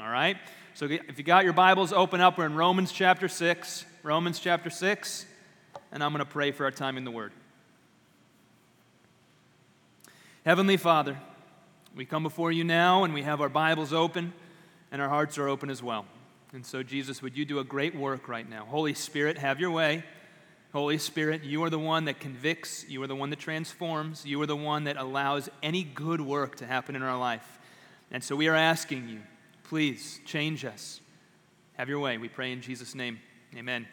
All right? So if you got your Bibles, open up. We're in Romans chapter 6. Romans chapter 6. And I'm going to pray for our time in the Word. Heavenly Father, we come before you now and we have our Bibles open and our hearts are open as well. And so, Jesus, would you do a great work right now? Holy Spirit, have your way. Holy Spirit, you are the one that convicts, you are the one that transforms, you are the one that allows any good work to happen in our life. And so we are asking you, please change us. Have your way. We pray in Jesus' name. Amen.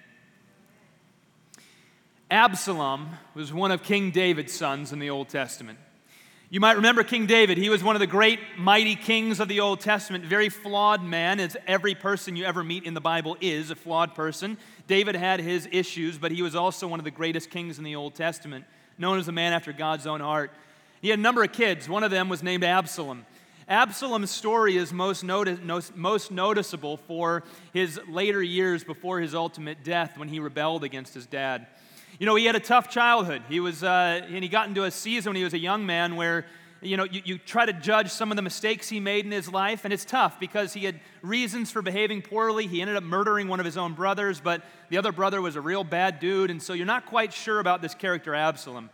Absalom was one of King David's sons in the Old Testament. You might remember King David. He was one of the great, mighty kings of the Old Testament, very flawed man, as every person you ever meet in the Bible is a flawed person. David had his issues, but he was also one of the greatest kings in the Old Testament, known as a man after God's own heart. He had a number of kids. One of them was named Absalom. Absalom's story is most, notice, most noticeable for his later years before his ultimate death when he rebelled against his dad. You know, he had a tough childhood. He was, uh, and he got into a season when he was a young man where, you know, you, you try to judge some of the mistakes he made in his life, and it's tough because he had reasons for behaving poorly. He ended up murdering one of his own brothers, but the other brother was a real bad dude, and so you're not quite sure about this character, Absalom.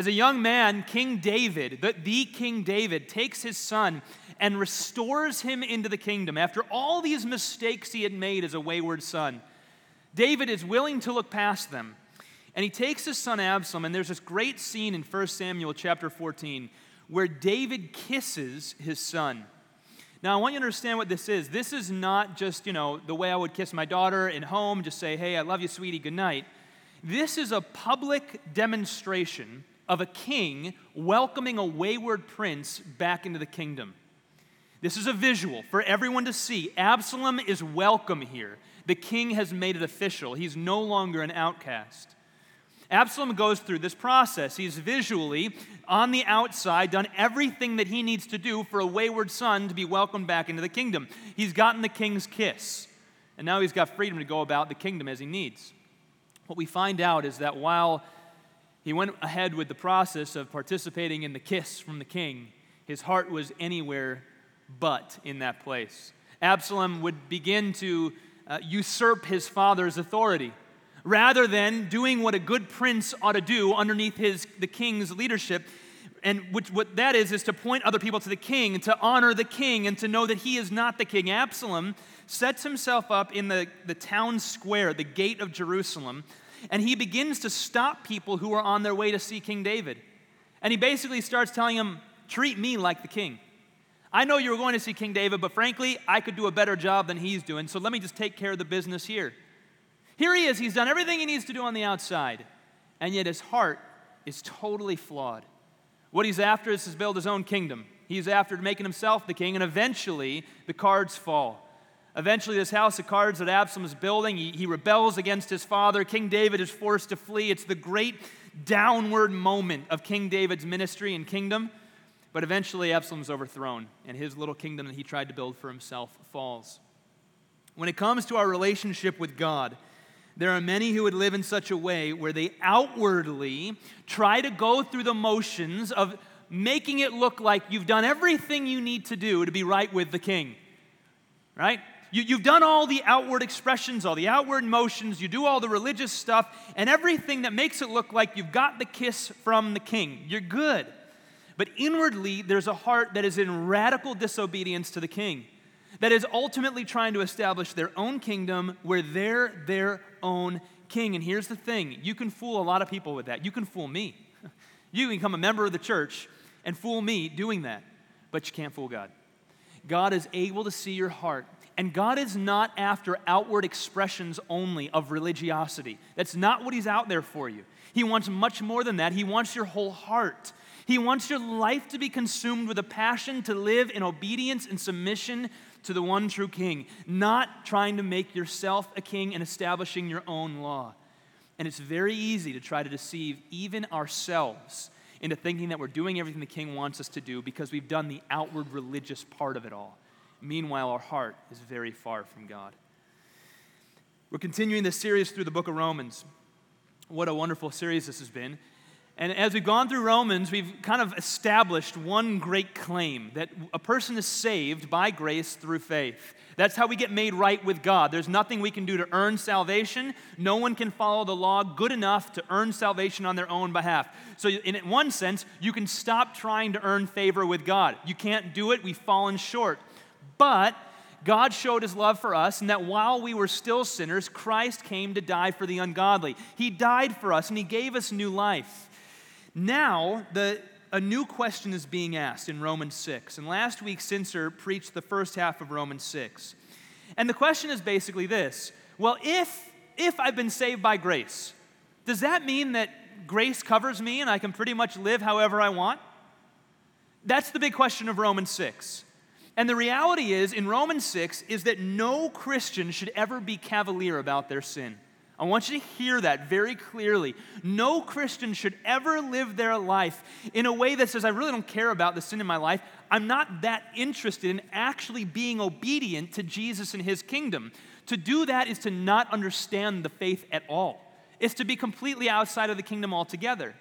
As a young man, King David, the, the King David, takes his son and restores him into the kingdom after all these mistakes he had made as a wayward son. David is willing to look past them and he takes his son Absalom, and there's this great scene in 1 Samuel chapter 14 where David kisses his son. Now, I want you to understand what this is. This is not just, you know, the way I would kiss my daughter in home, just say, hey, I love you, sweetie, good night. This is a public demonstration of a king welcoming a wayward prince back into the kingdom. This is a visual for everyone to see. Absalom is welcome here. The king has made it official. He's no longer an outcast. Absalom goes through this process. He's visually, on the outside, done everything that he needs to do for a wayward son to be welcomed back into the kingdom. He's gotten the king's kiss, and now he's got freedom to go about the kingdom as he needs. What we find out is that while he went ahead with the process of participating in the kiss from the king, his heart was anywhere but in that place. Absalom would begin to uh, usurp his father's authority rather than doing what a good prince ought to do underneath his, the king's leadership. And which, what that is, is to point other people to the king to honor the king and to know that he is not the king. Absalom sets himself up in the, the town square, the gate of Jerusalem, and he begins to stop people who are on their way to see King David. And he basically starts telling them, Treat me like the king. I know you were going to see King David, but frankly, I could do a better job than he's doing, so let me just take care of the business here. Here he is, he's done everything he needs to do on the outside, and yet his heart is totally flawed. What he's after is to build his own kingdom. He's after making himself the king, and eventually the cards fall. Eventually, this house of cards that Absalom is building, he, he rebels against his father. King David is forced to flee. It's the great downward moment of King David's ministry and kingdom. But eventually, Absalom's overthrown, and his little kingdom that he tried to build for himself falls. When it comes to our relationship with God, there are many who would live in such a way where they outwardly try to go through the motions of making it look like you've done everything you need to do to be right with the king. Right? You, have done all the outward expressions, all the outward motions, you do all the religious stuff, and everything that makes it look like you've got the kiss from the king. You're good. But inwardly, there's a heart that is in radical disobedience to the king that is ultimately trying to establish their own kingdom where they're their own king. And here's the thing you can fool a lot of people with that. You can fool me. You can become a member of the church and fool me doing that, but you can't fool God. God is able to see your heart. And God is not after outward expressions only of religiosity. That's not what He's out there for you. He wants much more than that. He wants your whole heart. He wants your life to be consumed with a passion to live in obedience and submission to the one true king, not trying to make yourself a king and establishing your own law. And it's very easy to try to deceive even ourselves into thinking that we're doing everything the king wants us to do because we've done the outward religious part of it all. Meanwhile, our heart is very far from God. We're continuing this series through the book of Romans. What a wonderful series this has been. And as we've gone through Romans, we've kind of established one great claim that a person is saved by grace through faith. That's how we get made right with God. There's nothing we can do to earn salvation. No one can follow the law good enough to earn salvation on their own behalf. So, in one sense, you can stop trying to earn favor with God. You can't do it, we've fallen short. But God showed his love for us, and that while we were still sinners, Christ came to die for the ungodly. He died for us, and he gave us new life. Now, the, a new question is being asked in Romans 6. And last week, Sincer preached the first half of Romans 6. And the question is basically this Well, if, if I've been saved by grace, does that mean that grace covers me and I can pretty much live however I want? That's the big question of Romans 6. And the reality is, in Romans 6, is that no Christian should ever be cavalier about their sin. I want you to hear that very clearly. No Christian should ever live their life in a way that says, I really don't care about the sin in my life. I'm not that interested in actually being obedient to Jesus and his kingdom. To do that is to not understand the faith at all, it's to be completely outside of the kingdom altogether.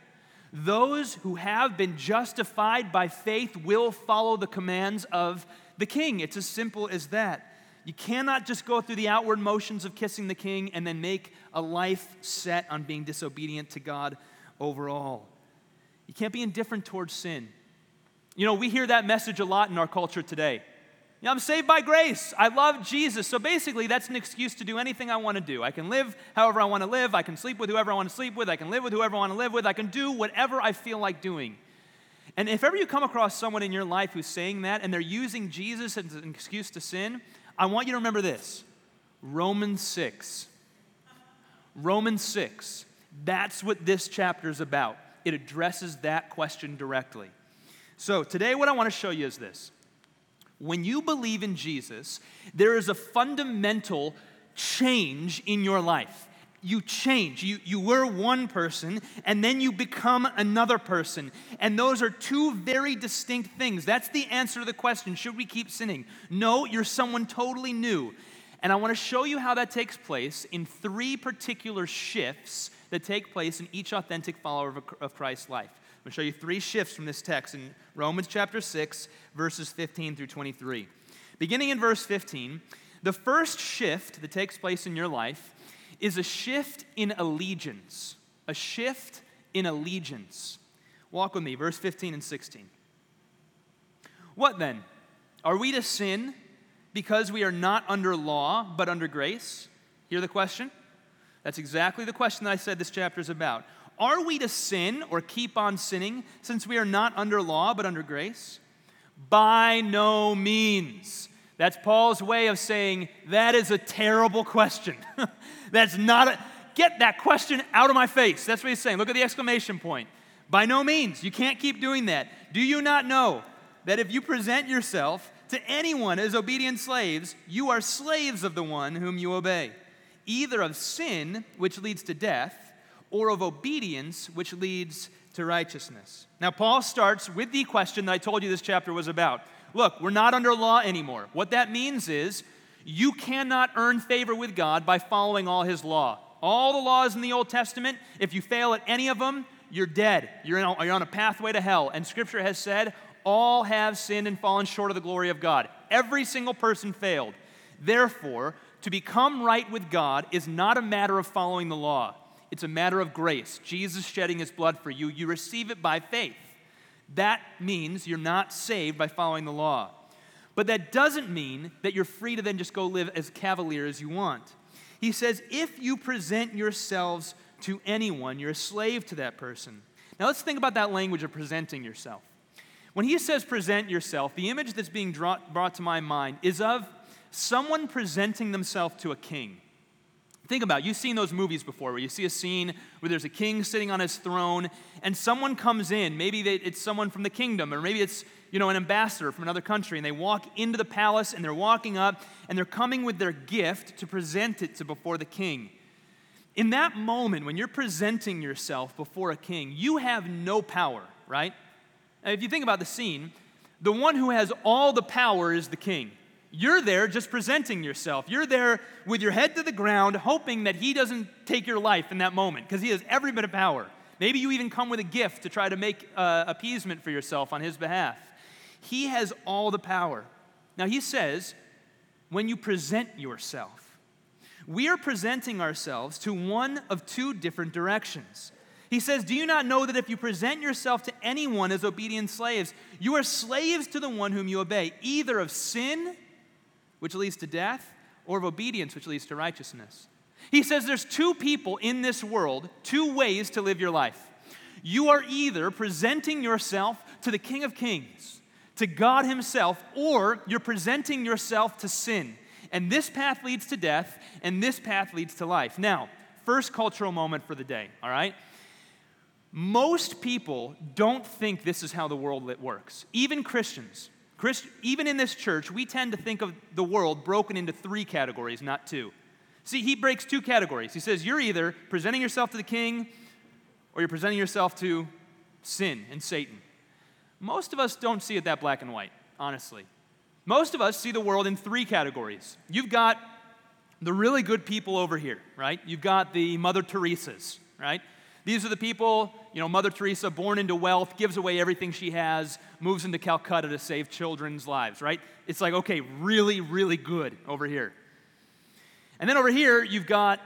Those who have been justified by faith will follow the commands of the king. It's as simple as that. You cannot just go through the outward motions of kissing the king and then make a life set on being disobedient to God overall. You can't be indifferent towards sin. You know, we hear that message a lot in our culture today. You know, I'm saved by grace. I love Jesus. So basically, that's an excuse to do anything I want to do. I can live however I want to live. I can sleep with whoever I want to sleep with. I can live with whoever I want to live with. I can do whatever I feel like doing. And if ever you come across someone in your life who's saying that and they're using Jesus as an excuse to sin, I want you to remember this Romans 6. Romans 6. That's what this chapter is about. It addresses that question directly. So, today, what I want to show you is this. When you believe in Jesus, there is a fundamental change in your life you change. You, you were one person, and then you become another person. And those are two very distinct things. That's the answer to the question should we keep sinning? No, you're someone totally new. And I want to show you how that takes place in three particular shifts that take place in each authentic follower of, of Christ's life. I'm going to show you three shifts from this text in Romans chapter 6, verses 15 through 23. Beginning in verse 15, the first shift that takes place in your life is a shift in allegiance. A shift in allegiance. Walk with me, verse 15 and 16. What then? Are we to sin because we are not under law, but under grace? Hear the question? That's exactly the question that I said this chapter is about. Are we to sin or keep on sinning since we are not under law, but under grace? By no means. That's Paul's way of saying that is a terrible question. That's not a, get that question out of my face. That's what he's saying. Look at the exclamation point. By no means, you can't keep doing that. Do you not know that if you present yourself to anyone as obedient slaves, you are slaves of the one whom you obey, either of sin, which leads to death, or of obedience, which leads to righteousness? Now, Paul starts with the question that I told you this chapter was about look, we're not under law anymore. What that means is you cannot earn favor with God by following all his law. All the laws in the Old Testament, if you fail at any of them, you're dead. You're, a, you're on a pathway to hell. And Scripture has said, all have sinned and fallen short of the glory of God. Every single person failed. Therefore, to become right with God is not a matter of following the law, it's a matter of grace. Jesus shedding his blood for you, you receive it by faith. That means you're not saved by following the law. But that doesn't mean that you're free to then just go live as cavalier as you want. He says, if you present yourselves to anyone, you're a slave to that person. Now let's think about that language of presenting yourself. When he says present yourself, the image that's being brought to my mind is of someone presenting themselves to a king. Think about it. You've seen those movies before where you see a scene where there's a king sitting on his throne and someone comes in. Maybe they, it's someone from the kingdom, or maybe it's you know, an ambassador from another country, and they walk into the palace and they're walking up and they're coming with their gift to present it to before the king. In that moment, when you're presenting yourself before a king, you have no power, right? Now, if you think about the scene, the one who has all the power is the king. You're there just presenting yourself. You're there with your head to the ground, hoping that he doesn't take your life in that moment because he has every bit of power. Maybe you even come with a gift to try to make uh, appeasement for yourself on his behalf. He has all the power. Now, he says, when you present yourself, we are presenting ourselves to one of two different directions. He says, Do you not know that if you present yourself to anyone as obedient slaves, you are slaves to the one whom you obey, either of sin, which leads to death, or of obedience, which leads to righteousness? He says there's two people in this world, two ways to live your life. You are either presenting yourself to the King of Kings, to God Himself, or you're presenting yourself to sin. And this path leads to death, and this path leads to life. Now, first cultural moment for the day, all right? Most people don't think this is how the world works, even Christians. Christ, even in this church, we tend to think of the world broken into three categories, not two. See, he breaks two categories. He says, You're either presenting yourself to the king or you're presenting yourself to sin and Satan. Most of us don't see it that black and white, honestly. Most of us see the world in three categories. You've got the really good people over here, right? You've got the Mother Teresa's, right? These are the people, you know, Mother Teresa, born into wealth, gives away everything she has, moves into Calcutta to save children's lives, right? It's like, okay, really, really good over here. And then over here, you've got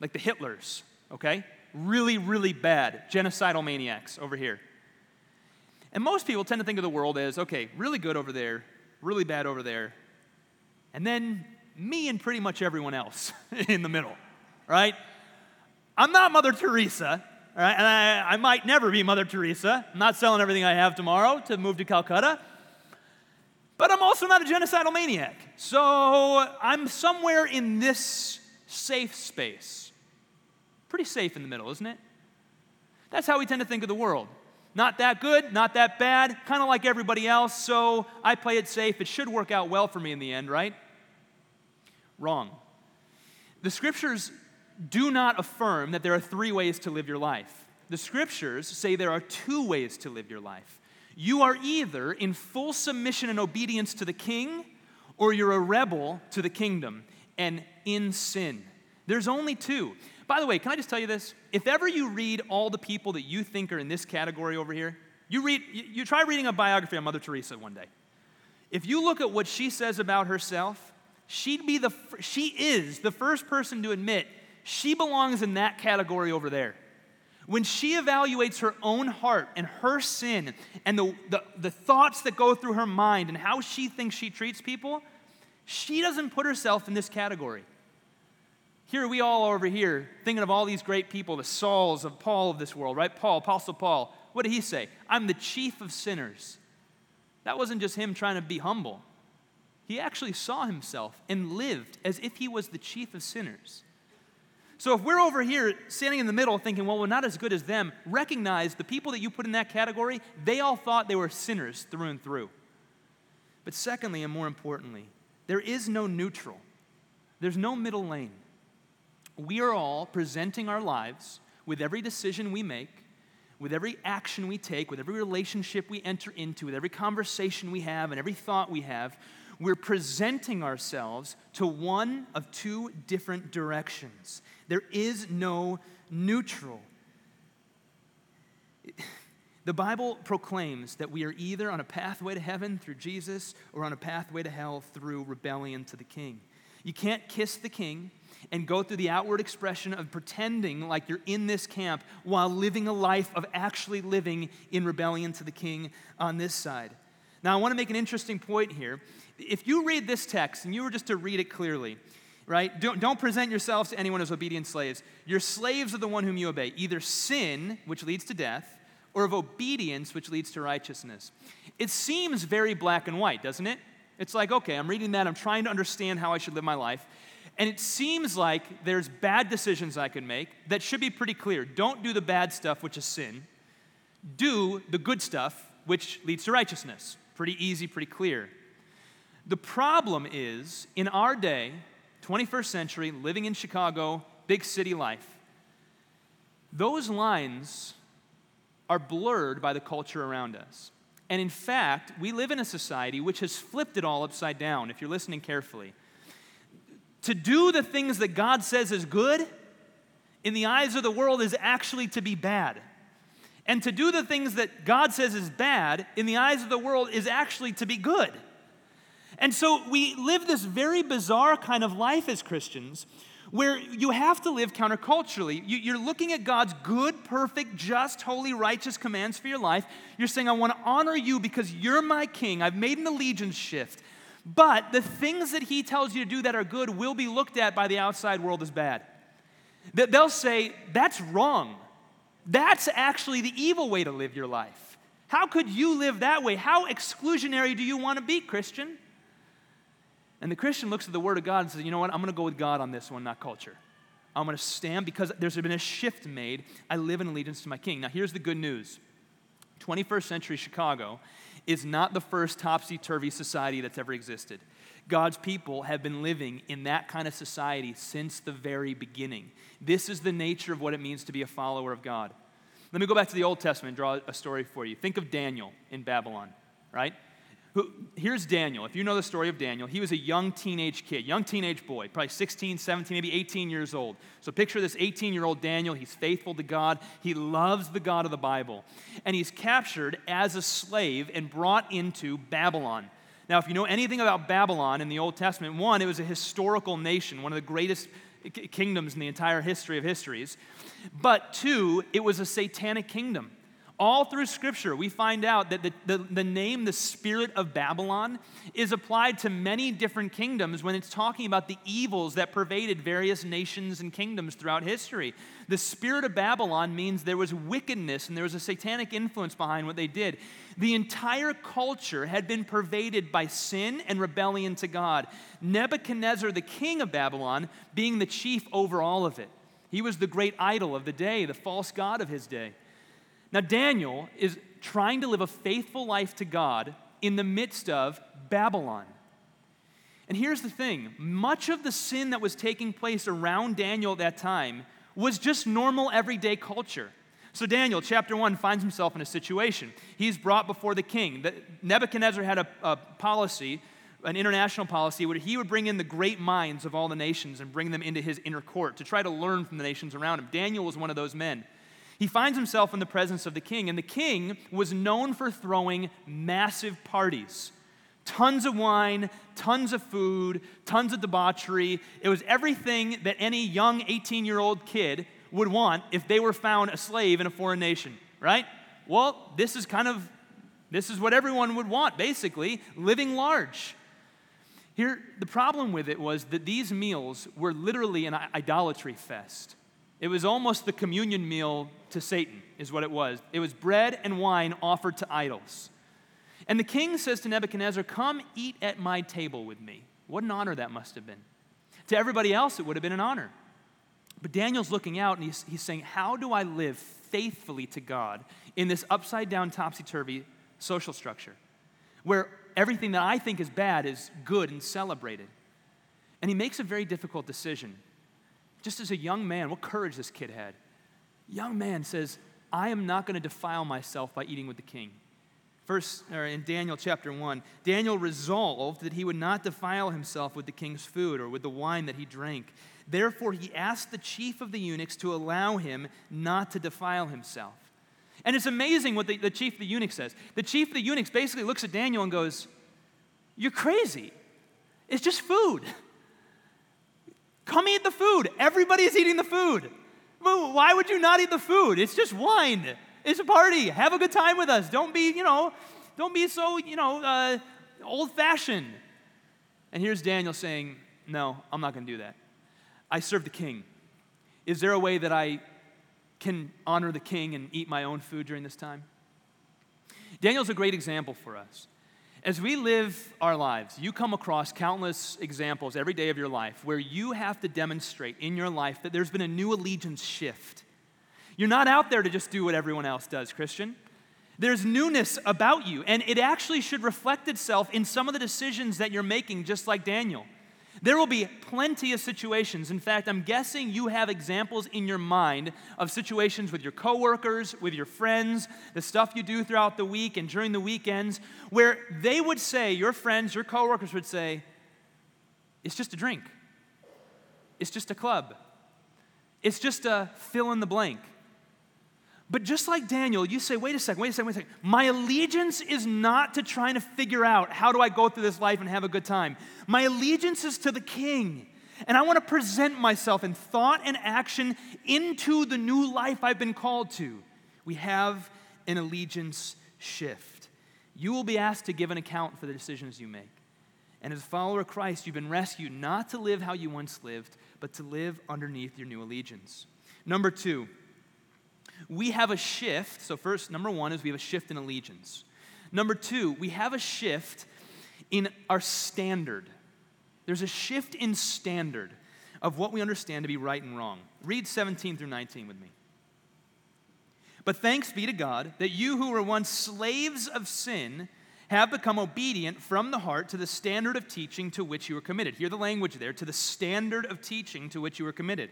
like the Hitlers, okay? Really, really bad, genocidal maniacs over here. And most people tend to think of the world as, okay, really good over there, really bad over there, and then me and pretty much everyone else in the middle, right? I'm not Mother Teresa, right? and I, I might never be Mother Teresa. I'm not selling everything I have tomorrow to move to Calcutta. But I'm also not a genocidal maniac. So I'm somewhere in this safe space. Pretty safe in the middle, isn't it? That's how we tend to think of the world. Not that good, not that bad, kind of like everybody else, so I play it safe. It should work out well for me in the end, right? Wrong. The scriptures do not affirm that there are three ways to live your life. The scriptures say there are two ways to live your life. You are either in full submission and obedience to the king, or you're a rebel to the kingdom and in sin. There's only two. By the way, can I just tell you this? If ever you read all the people that you think are in this category over here, you read you, you try reading a biography on Mother Teresa one day. If you look at what she says about herself, she'd be the she is the first person to admit she belongs in that category over there. When she evaluates her own heart and her sin and the, the, the, thoughts that go through her mind and how she thinks she treats people, she doesn't put herself in this category. Here we all are over here thinking of all these great people, the Sauls of Paul of this world, right? Paul, Apostle Paul. What did he say? I'm the chief of sinners. That wasn't just him trying to be humble. He actually saw himself and lived as if he was the chief of sinners. So if we're over here standing in the middle thinking, well, we're not as good as them, recognize the people that you put in that category, they all thought they were sinners through and through. But secondly, and more importantly, there is no neutral, there's no middle lane. We are all presenting our lives with every decision we make, with every action we take, with every relationship we enter into, with every conversation we have, and every thought we have we're presenting ourselves to one of two different directions. There is no neutral. The Bible proclaims that we are either on a pathway to heaven through Jesus or on a pathway to hell through rebellion to the king. You can't kiss the king and go through the outward expression of pretending like you're in this camp while living a life of actually living in rebellion to the king on this side. Now, I want to make an interesting point here. If you read this text and you were just to read it clearly, right? Don't, don't present yourselves to anyone as obedient slaves. Your slaves are the one whom you obey, either sin, which leads to death, or of obedience, which leads to righteousness. It seems very black and white, doesn't it? It's like, okay, I'm reading that, I'm trying to understand how I should live my life. And it seems like there's bad decisions I can make that should be pretty clear. Don't do the bad stuff, which is sin. Do the good stuff, which leads to righteousness. Pretty easy, pretty clear. The problem is, in our day, 21st century, living in Chicago, big city life, those lines are blurred by the culture around us. And in fact, we live in a society which has flipped it all upside down, if you're listening carefully. To do the things that God says is good in the eyes of the world is actually to be bad. And to do the things that God says is bad in the eyes of the world is actually to be good. And so we live this very bizarre kind of life as Christians where you have to live counterculturally. You're looking at God's good, perfect, just, holy, righteous commands for your life. You're saying, I want to honor you because you're my king. I've made an allegiance shift. But the things that he tells you to do that are good will be looked at by the outside world as bad. They'll say, that's wrong. That's actually the evil way to live your life. How could you live that way? How exclusionary do you want to be, Christian? And the Christian looks at the Word of God and says, you know what? I'm going to go with God on this one, not culture. I'm going to stand because there's been a shift made. I live in allegiance to my King. Now, here's the good news 21st century Chicago is not the first topsy turvy society that's ever existed. God's people have been living in that kind of society since the very beginning. This is the nature of what it means to be a follower of God. Let me go back to the Old Testament and draw a story for you. Think of Daniel in Babylon, right? Here's Daniel. If you know the story of Daniel, he was a young teenage kid, young teenage boy, probably 16, 17, maybe 18 years old. So picture this 18 year old Daniel. He's faithful to God, he loves the God of the Bible. And he's captured as a slave and brought into Babylon. Now, if you know anything about Babylon in the Old Testament, one, it was a historical nation, one of the greatest kingdoms in the entire history of histories. But two, it was a satanic kingdom. All through Scripture, we find out that the, the, the, name, the spirit of Babylon, is applied to many different kingdoms when it's talking about the evils that pervaded various nations and kingdoms throughout history. The spirit of Babylon means there was wickedness and there was a satanic influence behind what they did. The entire culture had been pervaded by sin and rebellion to God. Nebuchadnezzar, the king of Babylon, being the chief over all of it. He was the great idol of the day, the false god of his day. Now, Daniel is trying to live a faithful life to God in the midst of Babylon. And here's the thing much of the sin that was taking place around Daniel at that time was just normal everyday culture. So, Daniel, chapter 1, finds himself in a situation. He's brought before the king. Nebuchadnezzar had a, a policy, an international policy, where he would bring in the great minds of all the nations and bring them into his inner court to try to learn from the nations around him. Daniel was one of those men. He finds himself in the presence of the king, and the king was known for throwing massive parties. Tons of wine, tons of food, tons of debauchery. It was everything that any young 18 year old kid would want if they were found a slave in a foreign nation, right? Well, this is kind of this is what everyone would want basically, living large. Here the problem with it was that these meals were literally an idolatry fest. It was almost the communion meal to Satan, is what it was. It was bread and wine offered to idols. And the king says to Nebuchadnezzar, Come eat at my table with me. What an honor that must have been. To everybody else, it would have been an honor. But Daniel's looking out and he's, he's saying, How do I live faithfully to God in this upside down, topsy turvy social structure where everything that I think is bad is good and celebrated? And he makes a very difficult decision just as a young man, what courage this kid had. Young man says, I am not going to defile myself by eating with the king. First, or in Daniel chapter 1, Daniel resolved that he would not defile himself with the king's food or with the wine that he drank. Therefore, he asked the chief of the eunuchs to allow him not to defile himself. And it's amazing what the, the chief of the eunuchs says. The chief of the eunuchs basically looks at Daniel and goes, You're crazy. It's just food. Come eat the food. Everybody's eating the food. Why would you not eat the food? It's just wine. It's a party. Have a good time with us. Don't be, you know, don't be so, you know, uh, old fashioned. And here's Daniel saying, No, I'm not going to do that. I serve the king. Is there a way that I can honor the king and eat my own food during this time? Daniel's a great example for us. As we live our lives, you come across countless examples every day of your life where you have to demonstrate in your life that there's been a new allegiance shift. You're not out there to just do what everyone else does, Christian. There's newness about you, and it actually should reflect itself in some of the decisions that you're making, just like Daniel. There will be plenty of situations. In fact, I'm guessing you have examples in your mind of situations with your coworkers, with your friends, the stuff you do throughout the week and during the weekends, where they would say, your friends, your coworkers would say, it's just a drink. It's just a club. It's just a fill in the blank. But just like Daniel, you say, wait a second, wait a second, wait a second. My allegiance is not to trying to figure out how do I go through this life and have a good time. My allegiance is to the king. And I want to present myself in thought and action into the new life I've been called to. We have an allegiance shift. You will be asked to give an account for the decisions you make. And as a follower of Christ, you've been rescued not to live how you once lived, but to live underneath your new allegiance. Number two, we have a shift. So, first, number one is we have a shift in allegiance. Number two, we have a shift in our standard. There's a shift in standard of what we understand to be right and wrong. Read 17 through 19 with me. But thanks be to God that you who were once slaves of sin have become obedient from the heart to the standard of teaching to which you were committed. Hear the language there to the standard of teaching to which you were committed.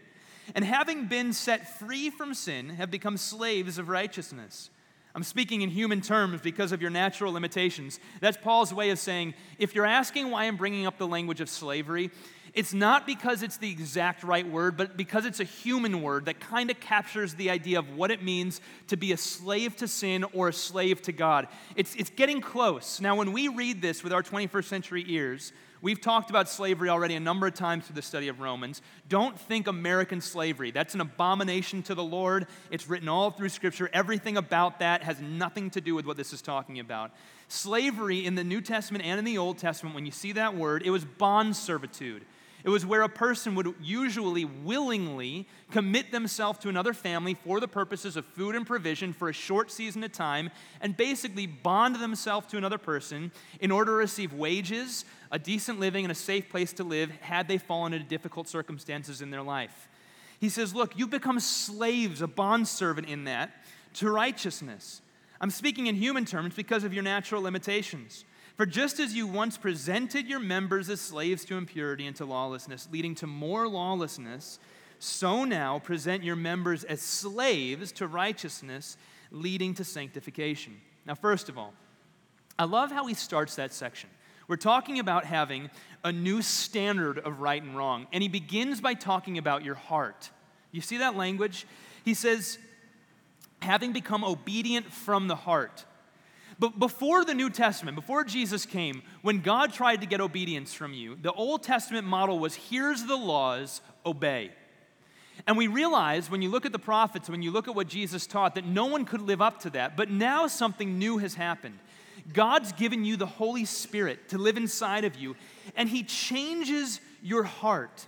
And having been set free from sin, have become slaves of righteousness. I'm speaking in human terms because of your natural limitations. That's Paul's way of saying if you're asking why I'm bringing up the language of slavery, it's not because it's the exact right word, but because it's a human word that kind of captures the idea of what it means to be a slave to sin or a slave to God. It's, it's getting close. Now, when we read this with our 21st century ears, We've talked about slavery already a number of times through the study of Romans. Don't think American slavery. That's an abomination to the Lord. It's written all through Scripture. Everything about that has nothing to do with what this is talking about. Slavery in the New Testament and in the Old Testament, when you see that word, it was bond servitude. It was where a person would usually willingly commit themselves to another family for the purposes of food and provision for a short season of time and basically bond themselves to another person in order to receive wages, a decent living, and a safe place to live had they fallen into difficult circumstances in their life. He says, Look, you've become slaves, a bondservant in that, to righteousness. I'm speaking in human terms because of your natural limitations. For just as you once presented your members as slaves to impurity and to lawlessness, leading to more lawlessness, so now present your members as slaves to righteousness, leading to sanctification. Now, first of all, I love how he starts that section. We're talking about having a new standard of right and wrong, and he begins by talking about your heart. You see that language? He says, having become obedient from the heart. But before the New Testament, before Jesus came, when God tried to get obedience from you, the Old Testament model was here's the laws, obey. And we realize when you look at the prophets, when you look at what Jesus taught, that no one could live up to that. But now something new has happened. God's given you the Holy Spirit to live inside of you, and He changes your heart.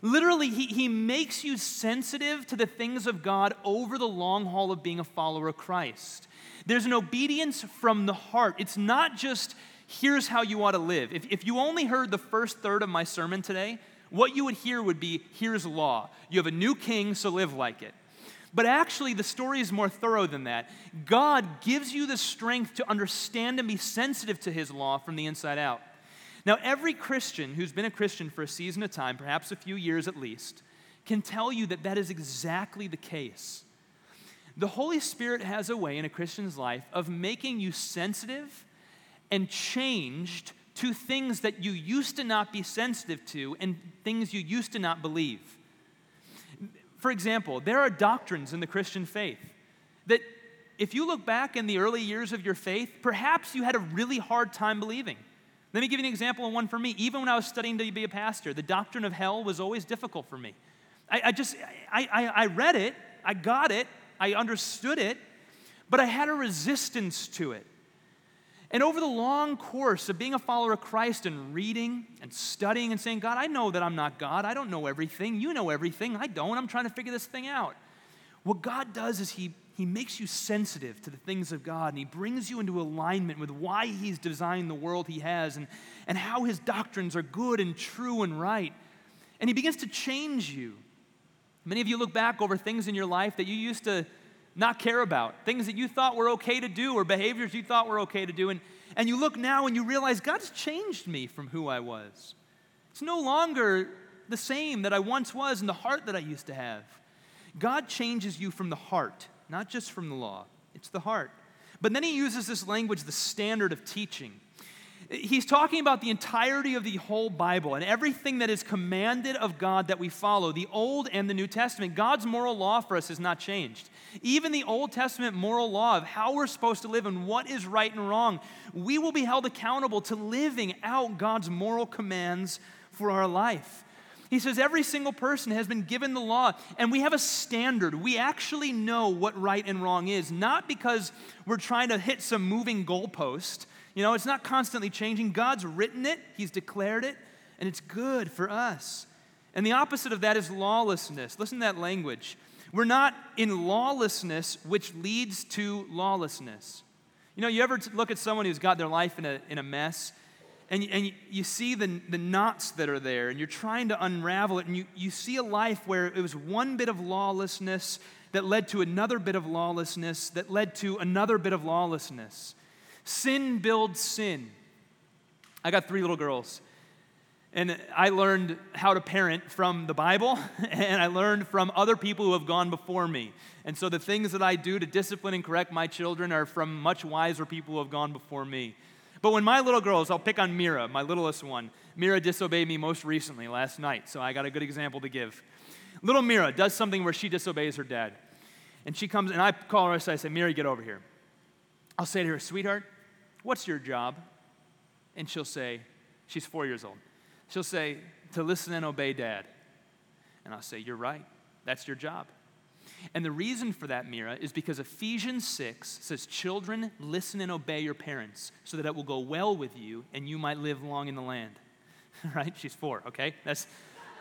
Literally, he, he makes you sensitive to the things of God over the long haul of being a follower of Christ. There's an obedience from the heart. It's not just, here's how you ought to live. If, if you only heard the first third of my sermon today, what you would hear would be, here's law. You have a new king, so live like it. But actually, the story is more thorough than that. God gives you the strength to understand and be sensitive to his law from the inside out. Now, every Christian who's been a Christian for a season of time, perhaps a few years at least, can tell you that that is exactly the case. The Holy Spirit has a way in a Christian's life of making you sensitive and changed to things that you used to not be sensitive to and things you used to not believe. For example, there are doctrines in the Christian faith that if you look back in the early years of your faith, perhaps you had a really hard time believing. Let me give you an example of one for me. Even when I was studying to be a pastor, the doctrine of hell was always difficult for me. I, I just, I, I, I read it, I got it, I understood it, but I had a resistance to it. And over the long course of being a follower of Christ and reading and studying and saying, God, I know that I'm not God. I don't know everything. You know everything. I don't. I'm trying to figure this thing out. What God does is He, he makes you sensitive to the things of God and He brings you into alignment with why He's designed the world He has and, and how His doctrines are good and true and right. And He begins to change you. Many of you look back over things in your life that you used to not care about, things that you thought were okay to do or behaviors you thought were okay to do. And, and you look now and you realize God's changed me from who I was. It's no longer the same that I once was in the heart that I used to have. God changes you from the heart, not just from the law, it's the heart. But then he uses this language, the standard of teaching. He's talking about the entirety of the whole Bible and everything that is commanded of God that we follow, the Old and the New Testament. God's moral law for us has not changed. Even the Old Testament moral law of how we're supposed to live and what is right and wrong, we will be held accountable to living out God's moral commands for our life. He says every single person has been given the law, and we have a standard. We actually know what right and wrong is, not because we're trying to hit some moving goalpost you know, it's not constantly changing. God's written it, He's declared it, and it's good for us. And the opposite of that is lawlessness. Listen to that language. We're not in lawlessness, which leads to lawlessness. You know, you ever look at someone who's got their life in a, in a mess, and, and you see the, the knots that are there, and you're trying to unravel it, and you, you see a life where it was one bit of lawlessness that led to another bit of lawlessness, that led to another bit of lawlessness. Sin builds sin. I got three little girls. And I learned how to parent from the Bible, and I learned from other people who have gone before me. And so the things that I do to discipline and correct my children are from much wiser people who have gone before me. But when my little girls, I'll pick on Mira, my littlest one. Mira disobeyed me most recently, last night, so I got a good example to give. Little Mira does something where she disobeys her dad. And she comes, and I call her, I say, Mira, get over here. I'll say to her, sweetheart, What's your job? And she'll say, She's four years old. She'll say, To listen and obey dad. And I'll say, You're right. That's your job. And the reason for that, Mira, is because Ephesians 6 says, Children, listen and obey your parents so that it will go well with you and you might live long in the land. right? She's four, okay? That's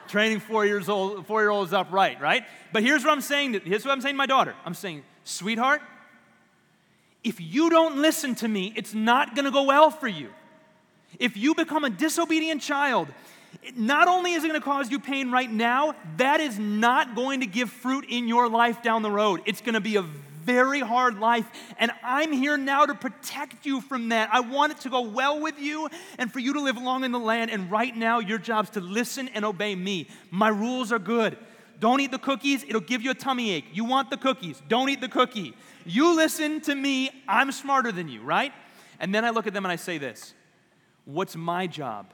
training four years old, four year olds up right, right? But here's what I'm saying. To, here's what I'm saying to my daughter. I'm saying, sweetheart, if you don't listen to me, it's not going to go well for you. If you become a disobedient child, not only is it going to cause you pain right now, that is not going to give fruit in your life down the road. It's going to be a very hard life, and I'm here now to protect you from that. I want it to go well with you and for you to live long in the land. And right now, your job is to listen and obey me. My rules are good. Don't eat the cookies, it'll give you a tummy ache. You want the cookies, don't eat the cookie. You listen to me, I'm smarter than you, right? And then I look at them and I say this What's my job?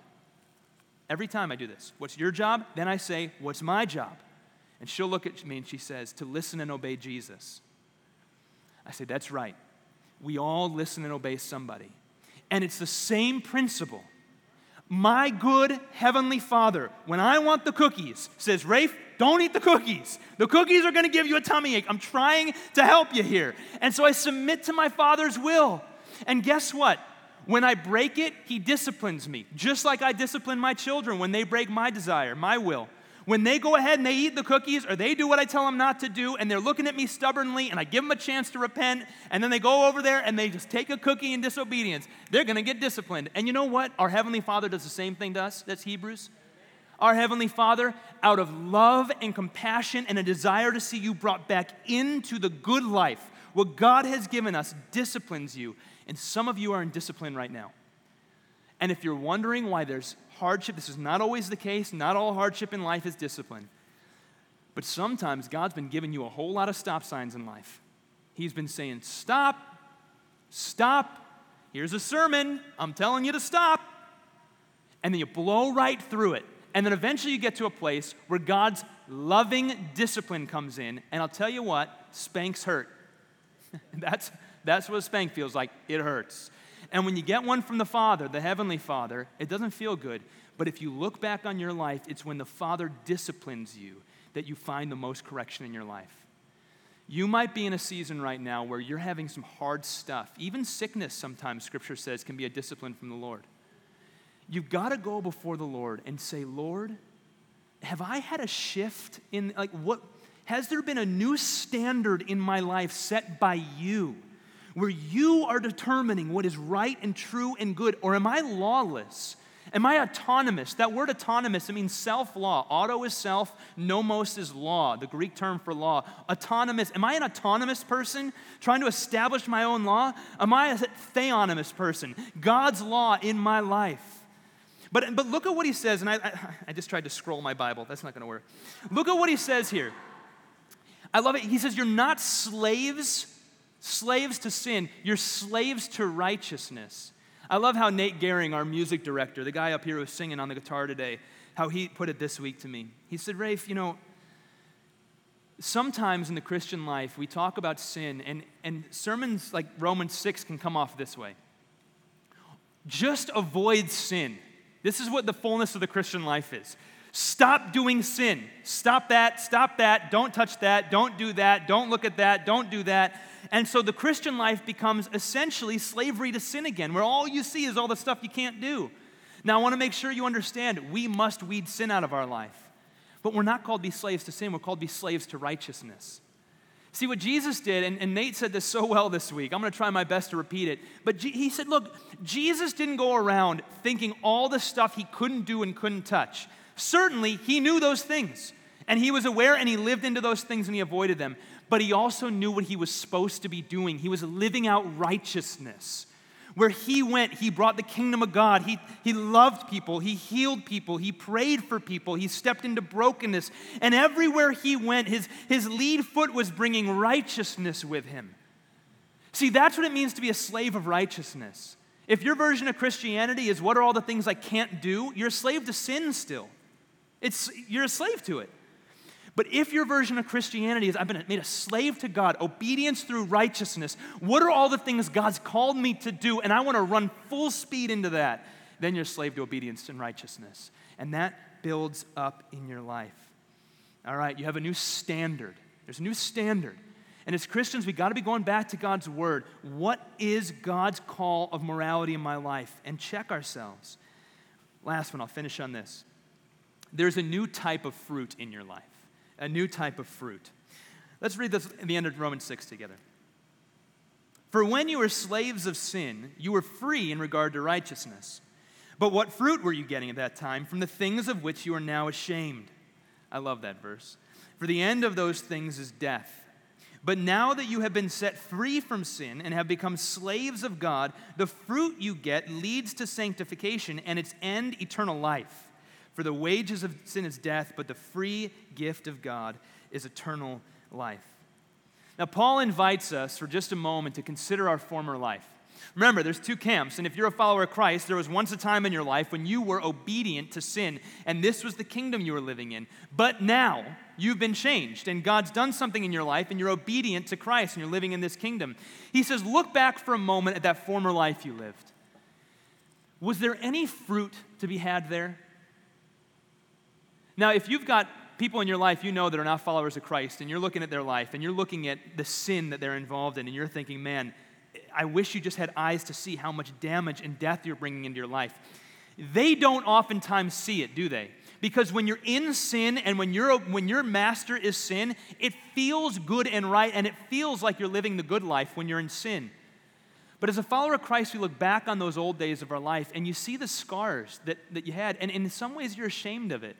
Every time I do this, what's your job? Then I say, What's my job? And she'll look at me and she says, To listen and obey Jesus. I say, That's right. We all listen and obey somebody. And it's the same principle. My good heavenly Father, when I want the cookies, says, Rafe, don't eat the cookies. The cookies are going to give you a tummy ache. I'm trying to help you here. And so I submit to my Father's will. And guess what? When I break it, He disciplines me, just like I discipline my children when they break my desire, my will. When they go ahead and they eat the cookies or they do what I tell them not to do and they're looking at me stubbornly and I give them a chance to repent and then they go over there and they just take a cookie in disobedience, they're going to get disciplined. And you know what? Our Heavenly Father does the same thing to us. That's Hebrews. Our Heavenly Father, out of love and compassion and a desire to see you brought back into the good life, what God has given us, disciplines you. And some of you are in discipline right now. And if you're wondering why there's hardship, this is not always the case. Not all hardship in life is discipline. But sometimes God's been giving you a whole lot of stop signs in life. He's been saying, Stop, stop. Here's a sermon. I'm telling you to stop. And then you blow right through it. And then eventually you get to a place where God's loving discipline comes in. And I'll tell you what, spanks hurt. that's, that's what a spank feels like. It hurts. And when you get one from the Father, the Heavenly Father, it doesn't feel good. But if you look back on your life, it's when the Father disciplines you that you find the most correction in your life. You might be in a season right now where you're having some hard stuff. Even sickness, sometimes, Scripture says, can be a discipline from the Lord. You've got to go before the Lord and say, Lord, have I had a shift in, like, what, has there been a new standard in my life set by you where you are determining what is right and true and good? Or am I lawless? Am I autonomous? That word autonomous, it means self law. Auto is self, nomos is law, the Greek term for law. Autonomous. Am I an autonomous person trying to establish my own law? Am I a theonomous person? God's law in my life. But, but look at what he says, and I, I, I just tried to scroll my Bible. That's not going to work. Look at what he says here. I love it. He says, You're not slaves, slaves to sin, you're slaves to righteousness. I love how Nate Gehring, our music director, the guy up here who was singing on the guitar today, how he put it this week to me. He said, Rafe, you know, sometimes in the Christian life, we talk about sin, and, and sermons like Romans 6 can come off this way just avoid sin. This is what the fullness of the Christian life is. Stop doing sin. Stop that, stop that, don't touch that, don't do that, don't look at that, don't do that. And so the Christian life becomes essentially slavery to sin again, where all you see is all the stuff you can't do. Now, I want to make sure you understand we must weed sin out of our life. But we're not called to be slaves to sin, we're called to be slaves to righteousness. See what Jesus did, and, and, Nate said this so well this week. I'm going to try my best to repeat it. But G- he said, Look, Jesus didn't go around thinking all the stuff he couldn't do and couldn't touch. Certainly, he knew those things, and he was aware and he lived into those things and he avoided them. But he also knew what he was supposed to be doing. He was living out righteousness. Where he went, he brought the kingdom of God. He, he loved people. He healed people. He prayed for people. He stepped into brokenness. And everywhere he went, his, his lead foot was bringing righteousness with him. See, that's what it means to be a slave of righteousness. If your version of Christianity is what are all the things I can't do, you're a slave to sin still. It's, you're a slave to it. But if your version of Christianity is, I've been made a slave to God, obedience through righteousness, what are all the things God's called me to do, and I want to run full speed into that, then you're a slave to obedience and righteousness. And that builds up in your life. All right, you have a new standard. There's a new standard. And as Christians, we got to be going back to God's word. What is God's call of morality in my life? And check ourselves. Last one, I'll finish on this. There's a new type of fruit in your life a new type of fruit. Let's read this at the end of Romans 6 together. For when you were slaves of sin, you were free in regard to righteousness. But what fruit were you getting at that time from the things of which you are now ashamed? I love that verse. For the end of those things is death. But now that you have been set free from sin and have become slaves of God, the fruit you get leads to sanctification and its end, eternal life. For the wages of sin is death, but the free gift of God is eternal life. Now, Paul invites us for just a moment to consider our former life. Remember, there's two camps, and if you're a follower of Christ, there was once a time in your life when you were obedient to sin, and this was the kingdom you were living in. But now, you've been changed, and God's done something in your life, and you're obedient to Christ, and you're living in this kingdom. He says, Look back for a moment at that former life you lived. Was there any fruit to be had there? Now, if you've got people in your life you know that are not followers of Christ, and you're looking at their life, and you're looking at the sin that they're involved in, and you're thinking, man, I wish you just had eyes to see how much damage and death you're bringing into your life. They don't oftentimes see it, do they? Because when you're in sin and when, you're, when your master is sin, it feels good and right, and it feels like you're living the good life when you're in sin. But as a follower of Christ, we look back on those old days of our life and you see the scars that, that you had, and in some ways you're ashamed of it.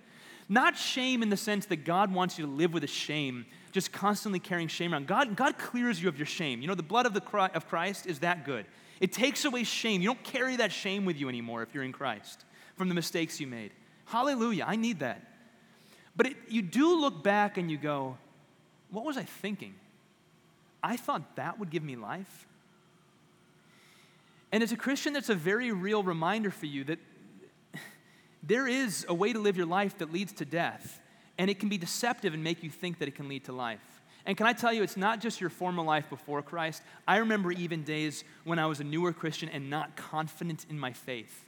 Not shame in the sense that God wants you to live with a shame, just constantly carrying shame around. God, God clears you of your shame. You know, the blood of, the, of Christ is that good. It takes away shame. You don't carry that shame with you anymore if you're in Christ from the mistakes you made. Hallelujah, I need that. But it, you do look back and you go, what was I thinking? I thought that would give me life. And as a Christian, that's a very real reminder for you that there is a way to live your life that leads to death, and it can be deceptive and make you think that it can lead to life. And can I tell you, it's not just your former life before Christ. I remember even days when I was a newer Christian and not confident in my faith,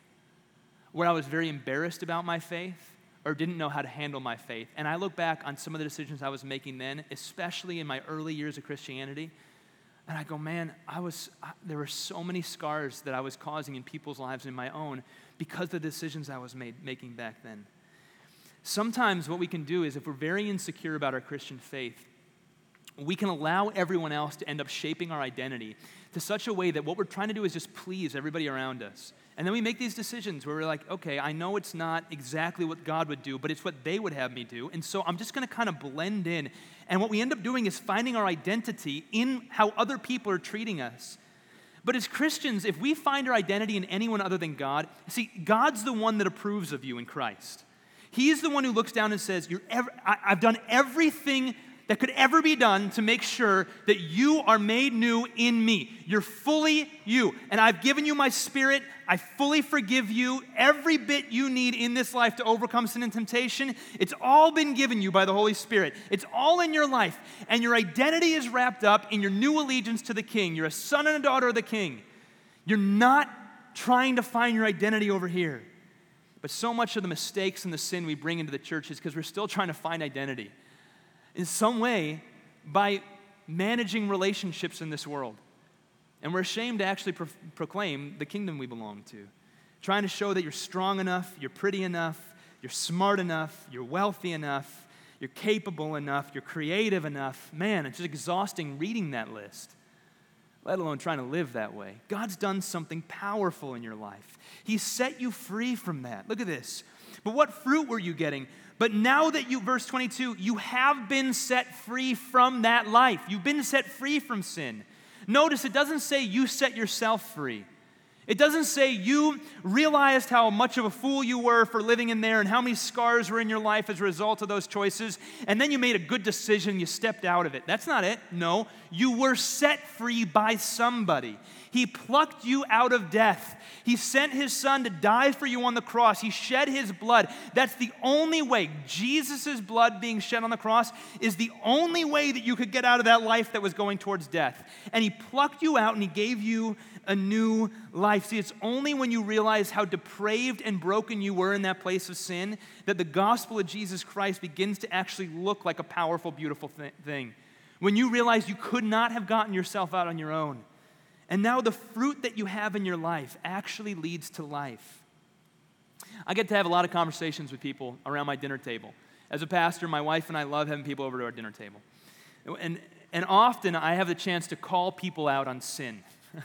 where I was very embarrassed about my faith or didn't know how to handle my faith. And I look back on some of the decisions I was making then, especially in my early years of Christianity, and I go, man, I was, I, there were so many scars that I was causing in people's lives and in my own because of the decisions I was made, making back then. Sometimes what we can do is if we're very insecure about our Christian faith, we can allow everyone else to end up shaping our identity to such a way that what we're trying to do is just please everybody around us. And then we make these decisions where we're like, okay, I know it's not exactly what God would do, but it's what they would have me do. And so I'm just going to kind of blend in. And what we end up doing is finding our identity in how other people are treating us. But as Christians, if we find our identity in anyone other than God, see, God's the one that approves of you in Christ. He's the one who looks down and says, You're ever, I, I've done everything that could ever be done to make sure that you are made new in me. You're fully you. And I've given you my spirit. I fully forgive you. Every bit you need in this life to overcome sin and temptation, it's all been given you by the Holy Spirit. It's all in your life. And your identity is wrapped up in your new allegiance to the King. You're a son and a daughter of the King. You're not trying to find your identity over here. But so much of the mistakes and the sin we bring into the church is because we're still trying to find identity in some way by managing relationships in this world. And we're ashamed to actually pro- proclaim the kingdom we belong to. Trying to show that you're strong enough, you're pretty enough, you're smart enough, you're wealthy enough, you're capable enough, you're creative enough. Man, it's just exhausting reading that list, let alone trying to live that way. God's done something powerful in your life. He set you free from that. Look at this. But what fruit were you getting? But now that you, verse 22, you have been set free from that life. You've been set free from sin. Notice it doesn't say you set yourself free. It doesn't say you realized how much of a fool you were for living in there and how many scars were in your life as a result of those choices, and then you made a good decision, you stepped out of it. That's not it. No, you were set free by somebody. He plucked you out of death. He sent his son to die for you on the cross. He shed his blood. That's the only way. Jesus' blood being shed on the cross is the only way that you could get out of that life that was going towards death. And he plucked you out and he gave you a new life. See, it's only when you realize how depraved and broken you were in that place of sin that the gospel of Jesus Christ begins to actually look like a powerful, beautiful thing. When you realize you could not have gotten yourself out on your own and now the fruit that you have in your life actually leads to life. I get to have a lot of conversations with people around my dinner table. As a pastor, my wife and I love having people over to our dinner table. And, and often I have the chance to call people out on sin.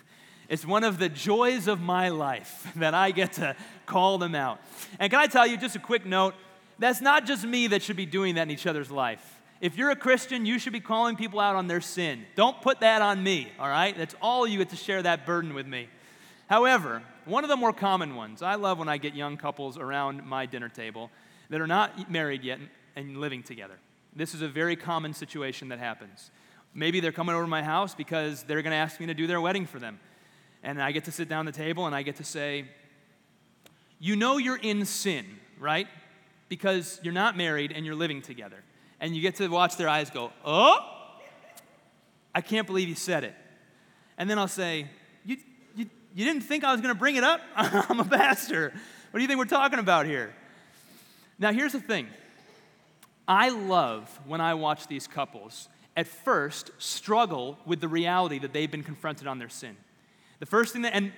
It's one of the joys of my life that I get to call them out. And can I tell you, just a quick note, that's not just me that should be doing that in each other's life. If you're a Christian, you should be calling people out on their sin. Don't put that on me, all right? That's all you get to share that burden with me. However, one of the more common ones, I love when I get young couples around my dinner table that are not married yet and living together. This is a very common situation that happens. Maybe they're coming over to my house because they're going to ask me to do their wedding for them. And I get to sit down at the table and I get to say, You know you're in sin, right? Because you're not married and you're living together and you get to watch their eyes go, oh, I can't believe you said it. And then I'll say, you, you, you didn't think I was going to bring it up? I'm a pastor. What do you think we're talking about here? Now, here's the thing I love when I watch these couples at first struggle with the reality that they've been confronted on their sin. The first thing that, and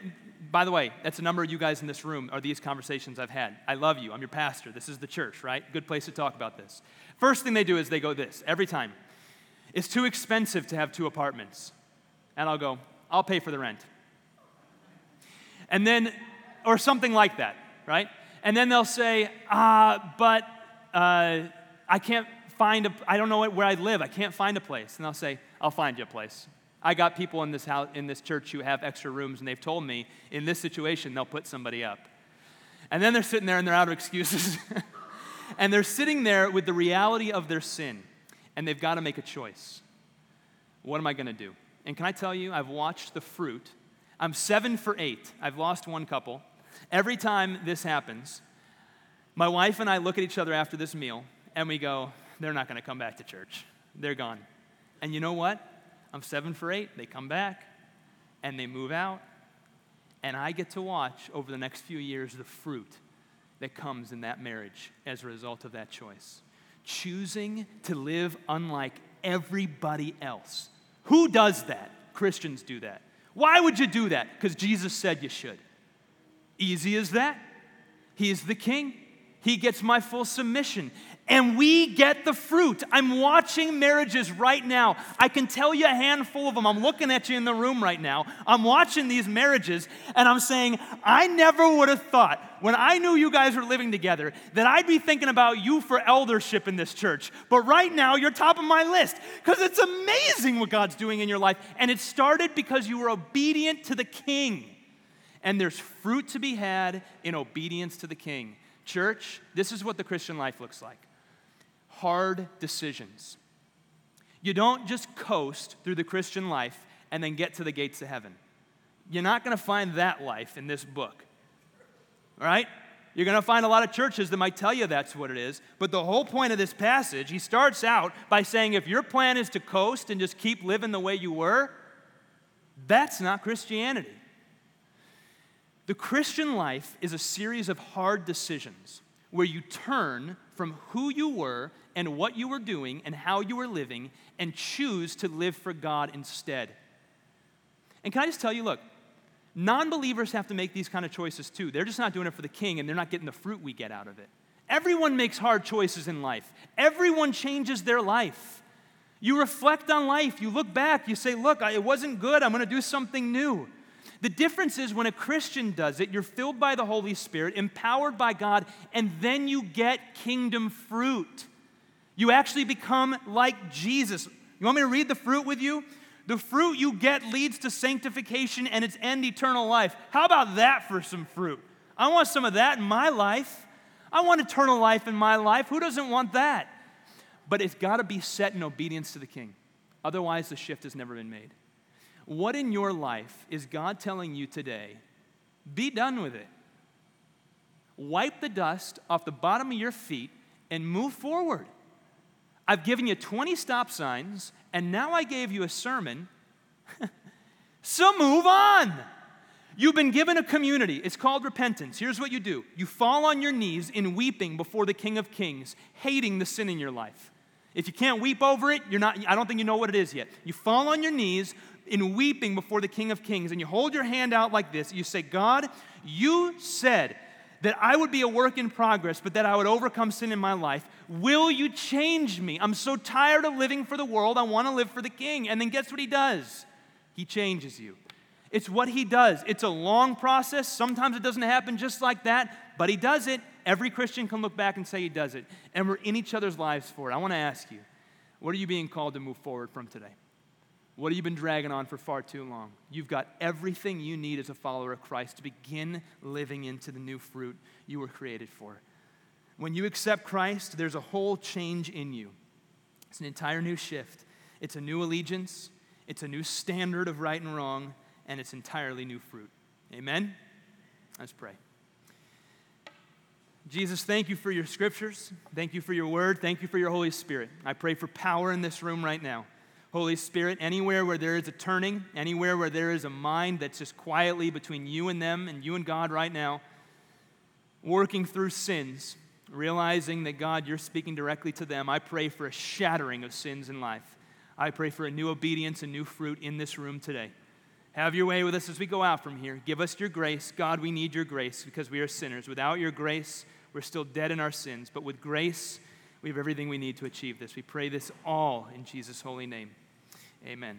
by the way, that's a number of you guys in this room are these conversations I've had. I love you. I'm your pastor. This is the church, right? Good place to talk about this. First thing they do is they go this every time. It's too expensive to have two apartments. And I'll go, I'll pay for the rent. And then, or something like that, right? And then they'll say, uh, but uh, I can't find a, I don't know where I live. I can't find a place. And I'll say, I'll find you a place. I got people in this house, in this church who have extra rooms, and they've told me in this situation they'll put somebody up. And then they're sitting there and they're out of excuses. and they're sitting there with the reality of their sin, and they've got to make a choice. What am I going to do? And can I tell you, I've watched the fruit. I'm seven for eight. I've lost one couple. Every time this happens, my wife and I look at each other after this meal, and we go, they're not going to come back to church. They're gone. And you know what? I'm seven for eight. They come back, and they move out. And I get to watch over the next few years the fruit that comes in that marriage as a result of that choice. Choosing to live unlike everybody else. Who does that? Christians do that. Why would you do that? Because Jesus said you should. Easy as that. He is the king. He gets my full submission and we get the fruit. I'm watching marriages right now. I can tell you a handful of them. I'm looking at you in the room right now. I'm watching these marriages, and I'm saying, I never would have thought when I knew you guys were living together that I'd be thinking about you for eldership in this church. But right now, you're top of my list because it's amazing what God's doing in your life. And it started because you were obedient to the king. And there's fruit to be had in obedience to the king. Church, this is what the Christian life looks like hard decisions. You don't just coast through the Christian life and then get to the gates of heaven. You're not going to find that life in this book. All right? You're going to find a lot of churches that might tell you that's what it is. But the whole point of this passage, he starts out by saying if your plan is to coast and just keep living the way you were, that's not Christianity. The Christian life is a series of hard decisions where you turn from who you were and what you were doing and how you were living and choose to live for God instead. And can I just tell you, look, non believers have to make these kind of choices too. They're just not doing it for the king and they're not getting the fruit we get out of it. Everyone makes hard choices in life, everyone changes their life. You reflect on life, you look back, you say, Look, it wasn't good, I'm to do something new. The difference is when a Christian does it, you're filled by the Holy Spirit, empowered by God, and then you get kingdom fruit. You actually become like Jesus. You want me to read the fruit with you? The fruit you get leads to sanctification and its end eternal life. How about that for some fruit? I want some of that in my life. I want eternal life in my life. Who doesn't want that? But it's got to be set in obedience to the king. Otherwise, the shift has never been made. What in your life is God telling you today? Be done with it. Wipe the dust off the bottom of your feet and move forward. I've given you 20 stop signs, and now I gave you a sermon. so move on. You've been given a community. It's called repentance. Here's what you do you fall on your knees in weeping before the King of Kings, hating the sin in your life. If you can't weep over it, you're not, I don't think you know what it is yet. You fall on your knees, in weeping before the King of Kings, and you hold your hand out like this, you say, God, you said that I would be a work in progress, but that I would overcome sin in my life. Will you change me? I'm so tired of living for the world. I want to live for the King. And then guess what he does? He changes you. It's what he does. It's a long process. Sometimes it doesn't happen just like that, but he does it. Every Christian can look back and say he does it. And we're in each other's lives for it. I want to ask you, what are you being called to move forward from today? What have you been dragging on for far too long? You've got everything you need as a follower of Christ to begin living into the new fruit you were created for. When you accept Christ, there's a whole change in you. It's an entire new shift. It's a new allegiance, it's a new standard of right and wrong, and it's entirely new fruit. Amen? Let's pray. Jesus, thank you for your scriptures. Thank you for your word. Thank you for your Holy Spirit. I pray for power in this room right now. Holy Spirit, anywhere where there is a turning, anywhere where there is a mind that's just quietly between you and them and you and God right now, working through sins, realizing that God, you're speaking directly to them, I pray for a shattering of sins in life. I pray for a new obedience and new fruit in this room today. Have your way with us as we go out from here. Give us your grace. God, we need your grace because we are sinners. Without your grace, we're still dead in our sins. But with grace, we have everything we need to achieve this. We pray this all in Jesus' holy name. Amen.